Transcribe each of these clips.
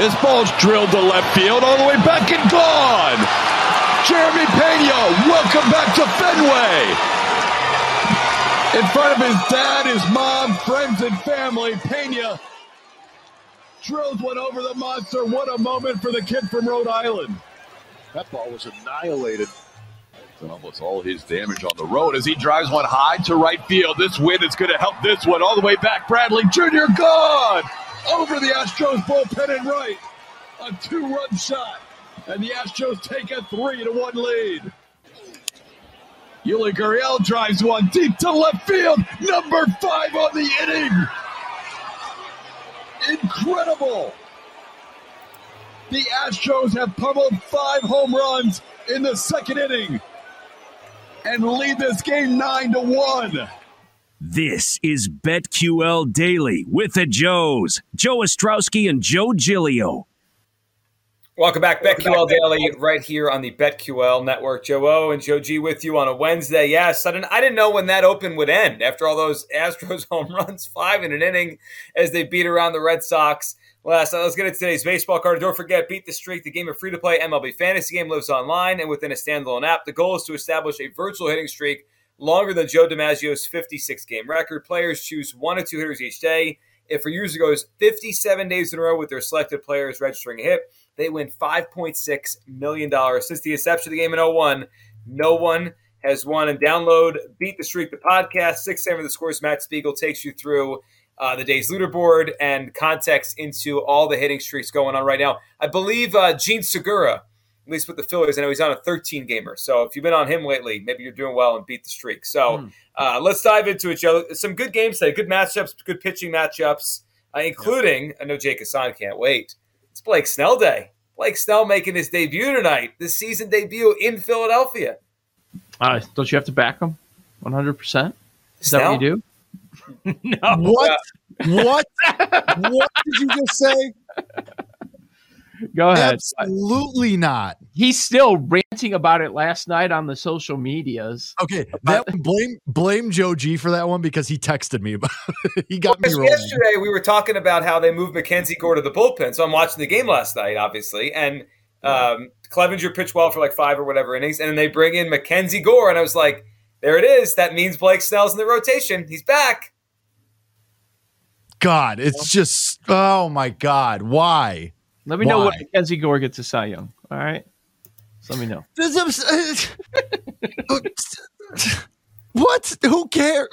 This ball's drilled to left field, all the way back and gone. Jeremy Pena, welcome back to Fenway. In front of his dad, his mom, friends, and family, Pena drills one over the monster. What a moment for the kid from Rhode Island. That ball was annihilated. Almost all his damage on the road as he drives one high to right field. This win is going to help this one all the way back. Bradley Jr. gone over the Astros bullpen and right. A two-run shot, and the Astros take a three to one lead. Yuli Gurriel drives one deep to left field. Number five on the inning. Incredible. The Astros have pummeled five home runs in the second inning and lead this game nine to one. This is BetQL Daily with the Joes, Joe Ostrowski and Joe Giglio. Welcome back, BetQL Daily, right here on the BetQL Network. Joe O and Joe G with you on a Wednesday. Yes, I didn't, I didn't know when that open would end after all those Astros home runs, five in an inning as they beat around the Red Sox. Last night, let's get into today's baseball card. Don't forget, beat the streak. The game of free to play MLB fantasy game lives online and within a standalone app. The goal is to establish a virtual hitting streak longer than Joe DiMaggio's 56 game record. Players choose one or two hitters each day. If for years goes 57 days in a row with their selected players registering a hit, they win $5.6 million. Since the inception of the game in 01, no one has won. And download Beat the Streak, the podcast. 6 7 the scores. Matt Spiegel takes you through uh, the day's leaderboard and context into all the hitting streaks going on right now. I believe uh, Jean Segura, at least with the Phillies, I know he's on a 13 gamer. So if you've been on him lately, maybe you're doing well and beat the streak. So mm. uh, let's dive into it, Joe. Some good games today, good matchups, good pitching matchups, uh, including, I know Jake Hassan can't wait. It's Blake Snell Day. Blake Snell making his debut tonight, this season debut in Philadelphia. Uh, don't you have to back him 100%? Is Snell? that what you do? no. What? what? what did you just say? Go ahead. Absolutely not. He's still ranting about it last night on the social medias. Okay, that blame blame Joe G for that one because he texted me about it. he got well, me Yesterday we were talking about how they moved Mackenzie Gore to the bullpen. So I'm watching the game last night, obviously, and um, Clevinger pitched well for like five or whatever innings, and then they bring in Mackenzie Gore, and I was like, there it is. That means Blake Snell's in the rotation. He's back. God, it's just oh my God, why? Let me Why? know what Mackenzie Gore gets a Cy Young. All right, so let me know. what? Who cares?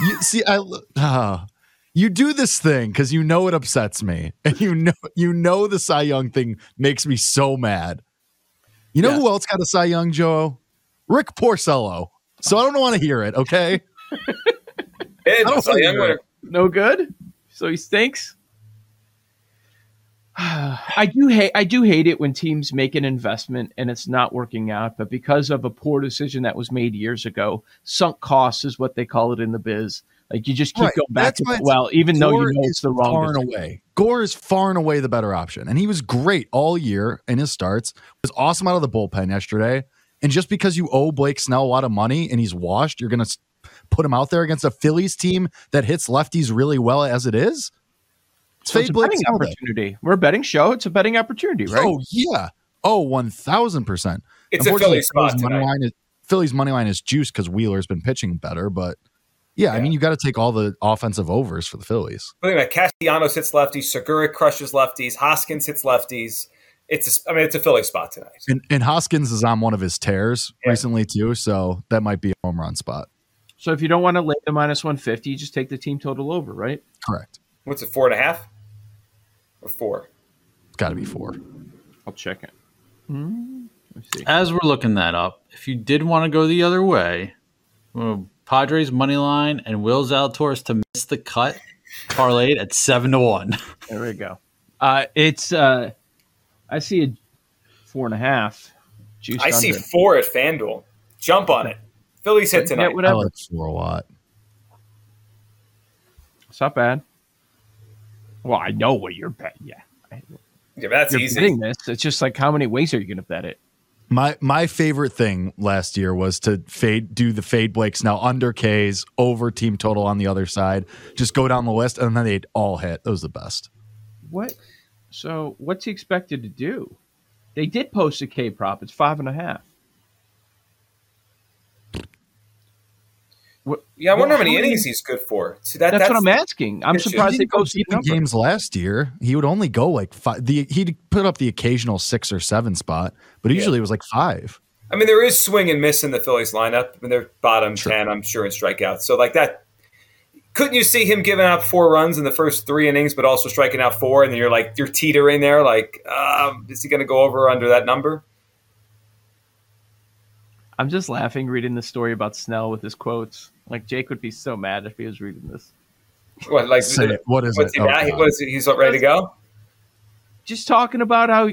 You see, I uh, you do this thing because you know it upsets me, and you know you know the Cy Young thing makes me so mad. You know who else got a Cy Young, Joe? Rick Porcello. So I don't want to hear it. Okay. no good. So he stinks. I do hate I do hate it when teams make an investment and it's not working out, but because of a poor decision that was made years ago, sunk costs is what they call it in the biz. Like you just keep right. going back That's to well, even Gore though you know it's the wrong. Far and away, Gore is far and away the better option, and he was great all year in his starts. Was awesome out of the bullpen yesterday. And just because you owe Blake Snell a lot of money and he's washed, you're going to put him out there against a Phillies team that hits lefties really well as it is. So it's a betting opportunity. We're a betting show. It's a betting opportunity, right? Oh yeah. Oh, one thousand percent. It's a Philly spot money line is, Philly's money line is juice because Wheeler's been pitching better, but yeah, yeah. I mean you got to take all the offensive overs for the Phillies. Look at Castellanos hits lefties, Segura crushes lefties, Hoskins hits lefties. It's a, I mean it's a Philly spot tonight. And, and Hoskins is on one of his tears yeah. recently too, so that might be a home run spot. So if you don't want to lay the minus 150, you just take the team total over, right? Correct. What's it, four and a half? Or four? It's got to be four. I'll check it. Hmm, see. As we're looking that up, if you did want to go the other way, well, Padres money line and Will Zalatoris to miss the cut parlayed at seven to one. There we go. Uh, it's uh, I see a four and a half. Juiced I see four at FanDuel. Jump on it. Phillies hit Yeah, tonight. I whatever. like four a lot. It's not bad. Well, I know what you're betting. Yeah, Yeah, that's you're easy. betting this. It's just like how many ways are you going to bet it? My my favorite thing last year was to fade do the fade Blake Snell under K's over team total on the other side. Just go down the list and then they'd all hit. That was the best. What? So what's he expected to do? They did post a K prop. It's five and a half. Yeah, I wonder Well, how many innings he's good for. See, that, that's, what I'm asking. I'm surprised be they posted The the games last year, he would only go like five. The he'd put up the occasional six or seven spot, but usually it was like five. I mean, there is swing and miss in the Phillies lineup. I mean, they're bottom ten, I'm sure, in strikeouts. So like that, couldn't you see him giving up four runs in the first three innings, but also striking out four, and then you're like you're teetering there, like um, is he going to go over or under that number? I'm just laughing reading the story about Snell with his quotes. Like Jake would be so mad if he was reading this. What like Say it. What is what's it? he Oh, back? God. what is he, he's not ready to go? Just talking about how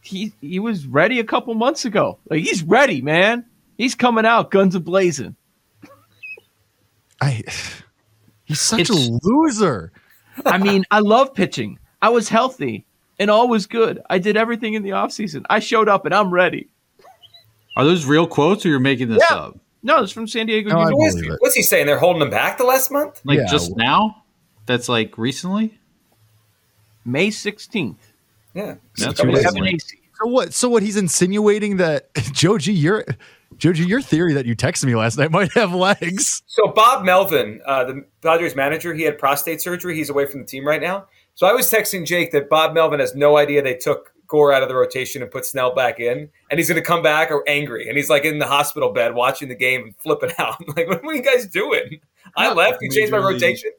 he he was ready a couple months ago. Like he's ready, man. He's coming out guns a blazing. I he's such It's- a loser. I mean, I love pitching. I was healthy and all was good. I did everything in the offseason. I showed up and I'm ready. Are those real quotes or you're making this Yeah. up? No, it's from San Diego. No, What is- believe what's he saying? They're holding him back the last month. Like Yeah. just now? That's like recently? May 16th. Yeah, That's Couple days recently. So what? So what? He's insinuating that Joji, your Joji, your theory that you texted me last night might have legs. So Bob Melvin, uh, the Padres manager, he had prostate surgery. He's away from the team right now. So I was texting Jake that Bob Melvin has no idea they took Gore out of the rotation and put Snell back in, and he's going to come back or angry, and he's like in the hospital bed watching the game and flipping out. I'm like, what are you guys doing? I left. You changed my rotation.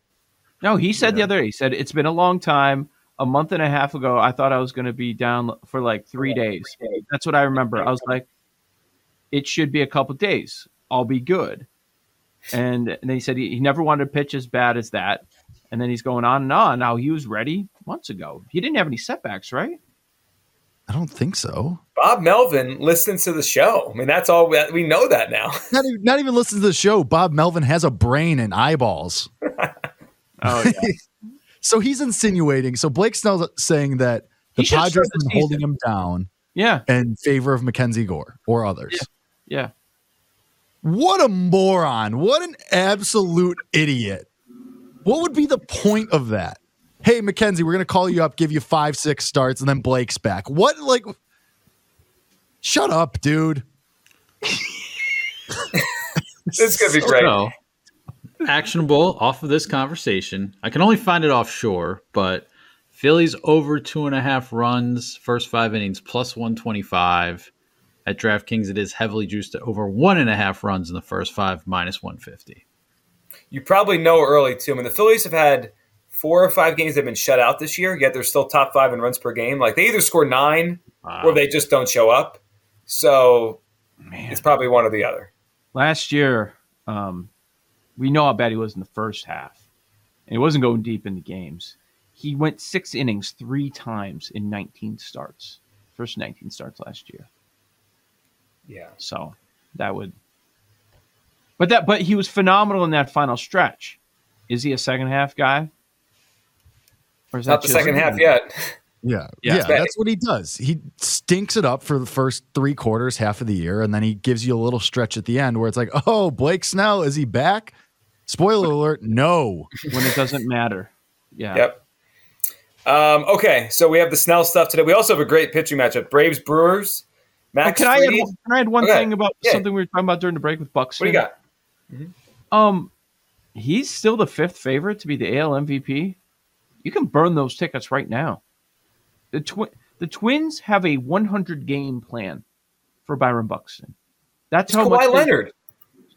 No, he said the other day, he said, it's been a long time. A month and a half ago, I thought I was going to be down for like three days. That's what I remember. I was like, it should be a couple days. I'll be good. And, and then he said he, he never wanted to pitch as bad as that. And then he's going on and on. Now he was ready months ago. He didn't have any setbacks, right? I don't think so. Bob Melvin listens to the show. I mean, that's all we, we know that now. Not even, not even listen to the show. Bob Melvin has a brain and eyeballs. Oh, yeah. So he's insinuating. So Blake Snell's saying that the He should Padres start have been holding season. him down yeah. in favor of Mackenzie Gore or others. Yeah. What a moron. What an absolute idiot. What would be the point of that? Hey, Mackenzie, we're going to call you up, give you five, six starts, and then Blake's back. What, like, shut up, dude. This is going to be great. So, actionable off of this conversation. I can only find it offshore, but Phillies over two and a half runs, first five innings, plus 125. At DraftKings, it is heavily juiced to over one and a half runs in the first five, minus 150. You probably know early too. I mean, the Phillies have had four or five games they've been shut out this year, yet they're still top five in runs per game. Like they either score nine or they just don't show up. So it's probably one or the other. last year, um, we know how bad he was in the first half, and he wasn't going deep in the games. He went six innings three times in 19 starts, first 19 starts last year. Yeah. So that would, but that, but he was phenomenal in that final stretch. Is he a second half guy? Or is Not the second half yet. Yeah. Yeah. Yeah. that's what he does. He stinks it up for the first three quarters, half of the year, and then he gives you a little stretch at the end where it's like, oh, Blake Snell, is he back? Spoiler alert, no. when it doesn't matter? Yeah. Yep. Um, okay, so we have the Snell stuff today. We also have a great pitching matchup: Braves Brewers. Oh, Max can I add one, can I add one Okay. thing about Yeah. something we were talking about during the break with Buxton? What do you got? Um, he's still the fifth favorite to be the AL MVP. You can burn those tickets right now. The twi- the Twins have a 100 game plan for Byron Buxton. That's It's how much. Kawhi they- Leonard.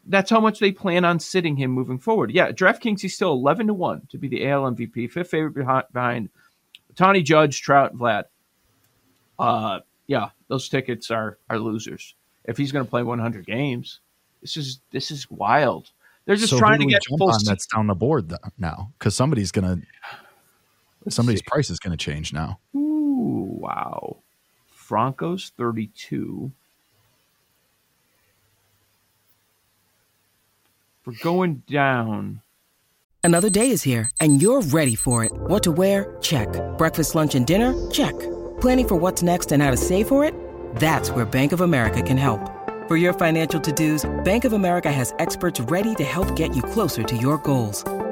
that's how much they plan on sitting him moving forward. Yeah, DraftKings he's still eleven to one to be the AL MVP, fifth favorite behind, behind Tony Judge, Trout, Vlad. Uh, yeah, those tickets are are losers. If he's going to play 100 games, this is this is wild. They're just So trying to get jump full. that's down the board th- now because somebody's gonna somebody's price is gonna change now. Ooh, wow. Franco's 32. We're going down. Another day is here, and you're ready for it. What to wear? Check. Breakfast, lunch, and dinner? Check. Planning for what's next and how to save for it? That's where Bank of America can help. For your financial to-dos, Bank of America has experts ready to help get you closer to your goals.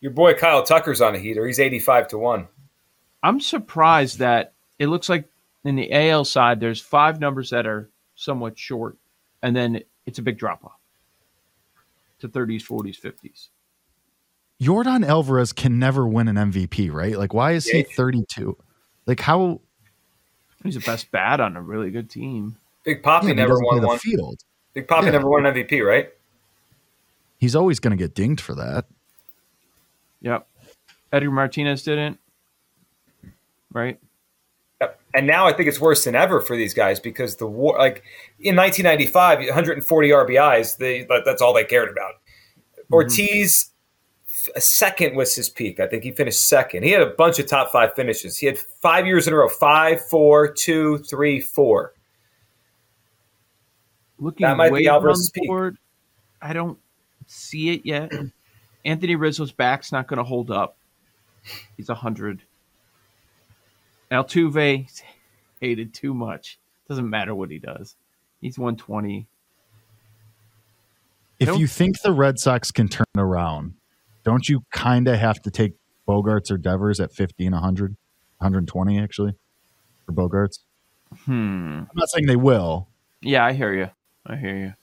Your boy Kyle Tucker's on a heater. He's 85 to 1. I'm surprised that it looks like in the AL side, there's five numbers that are somewhat short, and then it's a big drop off to 30s, 40s, 50s. Yordan Alvarez can never win an MVP, right? Like, why is he 32? Like, how He's the best bat on a really good team. Big Poppy yeah, never won the one. field? Big Poppy Yeah. never won an MVP, right? He's always going to get dinged for that. Yep. Edgar Martinez didn't. Right? Yep. And now I think it's worse than ever for these guys because the war, like in 1995, 140 RBIs, they, that- that's all they cared about. Mm-hmm. Ortiz, f- a second was his peak. I think he finished second. He had a bunch of top five finishes. He had five years in a row five, four, two, three, four. Looking That might way be Alvarez's peak. board, I don't see it yet. Anthony Rizzo's back's not going to hold up. He's 100. Altuve hated too much. Doesn't matter what he does. He's 120. If you think the Red Sox can turn around, don't you kind of have to take Bogaerts or Devers at 50 and 100? 120, actually, for Bogaerts? Hmm. I'm not saying they will. Yeah, I hear you. I hear you.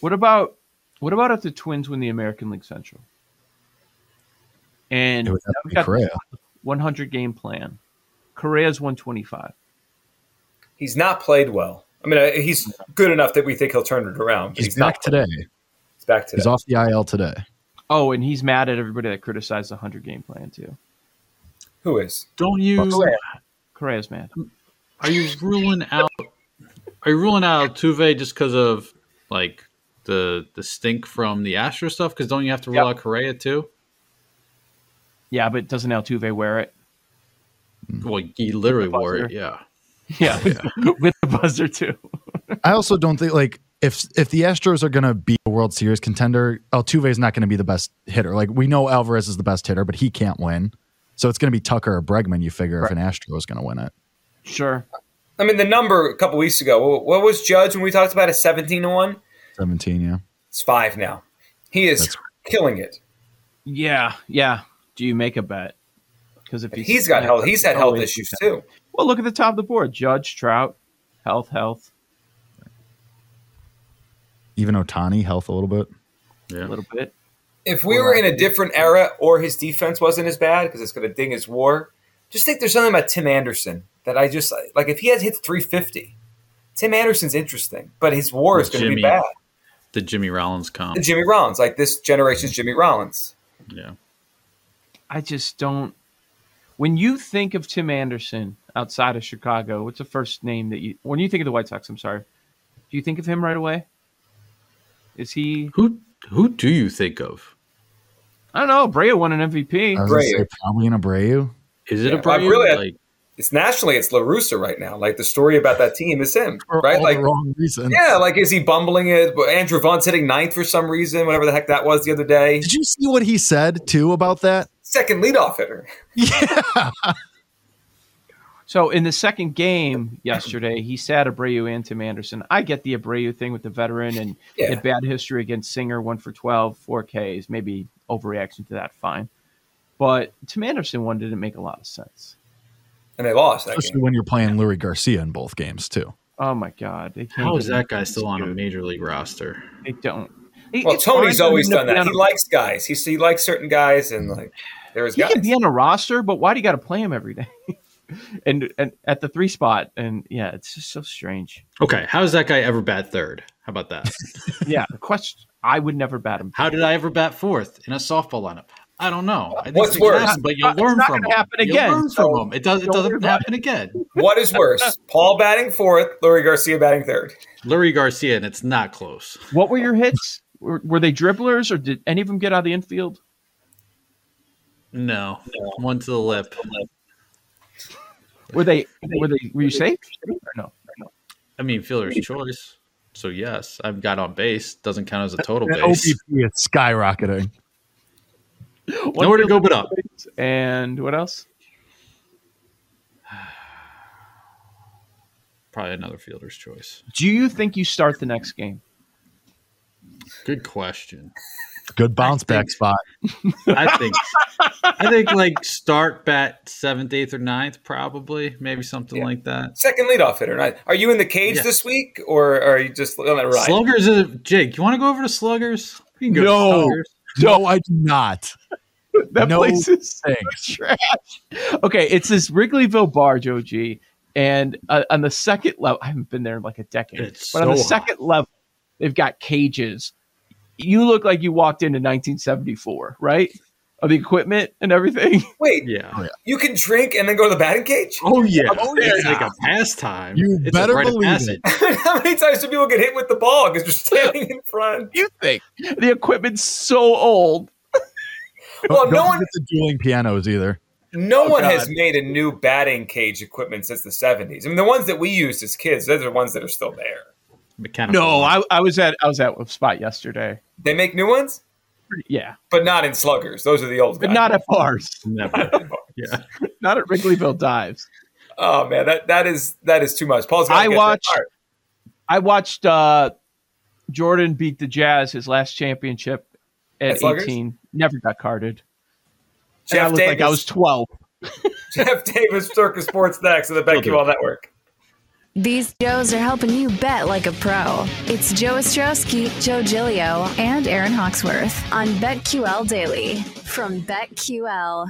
What about what about if the Twins win the American League Central? And It would we've got Correa. 100 game plan. Correa's 125. He's not played well. I mean, uh, he's good enough that we think he'll turn it around. but He's, not back today. He's back today. He's off the IL today. Oh, and he's mad at everybody that criticized the 100 game plan too. Who is? Don't you? Correa. Correa's mad. Are you ruling out? Are you ruling out Altuve just because of like the the stink from the Astro stuff? Because don't you have to rule Yep. out Correa too? Yeah, but doesn't Altuve wear it? Well, he literally wore it. buzzer. Yeah. Yeah, with the buzzer too. I also don't think like if if the Astros are going to be a World Series contender, Altuve is not going to be the best hitter. Like we know Alvarez is the best hitter, but he can't win. So it's going to be Tucker or Bregman. You figure if an Astro is going to win it. Sure. I mean, the number a couple weeks ago, what- what was Judge when we talked about a 17 to 1? 17, yeah. It's five now. He is That's- killing it. Yeah, yeah. Do you make a bet? Because if he's, he's got health. He's had health issues too. Well, look at the top of the board: Judge, Trout, health, health, Even Ohtani health a little bit. Yeah, a little bit. If we were in a different era or his defense wasn't as bad because it's going to ding his war, just think there's something about Tim Anderson that I just like. If he has hit 350, Tim Anderson's interesting, but his war is going to be bad. The Jimmy Rollins comp. The Jimmy Rollins, like this generation's Jimmy Rollins. Yeah. I just don't. When you think of Tim Anderson outside of Chicago, what's the first name that you? When you think of the White Sox, I'm sorry. Do you think of him right away? Is he? Who who do you think of? I don't know. Brea won an MVP. I was going to Abreu. say probably an Abreu. Is it Yeah, a Abreu? I really- like it's nationally it's La Russa right now. Like the story about that team is him, For right? all like the wrong reasons. yeah, like is he bumbling it? Andrew Vaughn's hitting ninth for some reason, whatever the heck that was the other day. Did you see what he said too about that? Second leadoff hitter. Yeah. So in the second game yesterday, he sat Abreu and Tim Anderson. I get the Abreu thing with the veteran and Yeah. a bad history against Singer, one for 12, four Ks, maybe overreaction to that, fine. But Tim Anderson one didn't make a lot of sense. And they lost that Especially game. when you're playing Leury Garcia in both games too. Oh my God. They can't How is that guy still on a major league roster? They don't. It- Well, it's Tony's always done that. on He a- likes guys. He he likes certain guys, and like there's He guys. can be on a roster, but why do you got to play him every day? and and at the three spot, and yeah, it's just so strange. Okay, how does that guy ever bat third? How about that? Yeah, the question I would never bat him. How did I ever bat fourth in a softball lineup? I don't know. I think What's it worse? happen, But you'll It's learn not from gonna them. happen You'll again, learn so from them. It, does, it don't doesn't about happen again. What is worse, Paul batting fourth, Leury Garcia batting third? Leury Garcia, and it's not close. What were your hits? Were, were they dribblers, or did any of them get out of the infield? No, one to the lip. Were they? Were they? Were you safe or no? I mean, fielder's choice. So yes, I've got on base. Doesn't count as a total That base. OBP is skyrocketing. Nowhere to go but up. And what else? Probably another fielder's choice. Do you think you start the next game? Good question. Good bounce back spot. I think I think like start bat seventh, eighth, or ninth, probably. Maybe something Yeah. like that. Second leadoff hitter. Right? Are you in the cage Yeah. this week, or are you just on that ride? Sluggers is Jake, you want to go over to Sluggers? We can go to No. Sluggers. No, I do not. That No place is thanks. trash. Okay, it's this Wrigleyville bar, Joe G, and uh, on the second level, I haven't been there in like a decade, It's but on the hot. second level, they've got cages. You look like you walked into 1974, right? Of the equipment and everything. Wait, Yeah. you can drink and then go to the batting cage? Oh yeah. Oh, It's yeah. like a pastime. You it's better a rite of believe it. How many times do people get hit with the ball because you're standing in front? You think the equipment's so old? Well, Don't no one, forget the dueling pianos either. no Oh, one God. has made a new batting cage equipment since the '70s. I mean, the ones that we used as kids, those are the ones that are still there. Mechanical. No. I, I was at I was at a spot yesterday. They make new ones, Yeah, but not in sluggers. Those are the old. but guys. not at bars, never. Yeah. not at Wrigleyville dives. Oh man, that that is that is too much. Paul's. gotta I watched- All right. I watched uh, Jordan beat the Jazz his last championship At at Sluggers? 18. Never got carded. And I Jeff looked Davis. like I was 12. Jeff Davis, Circa Sports next on the BetQL Network. These Joes are helping you bet like a pro. It's Joe Ostrowski, Joe Giglio, and Aaron Hawksworth on BetQL Daily from BetQL.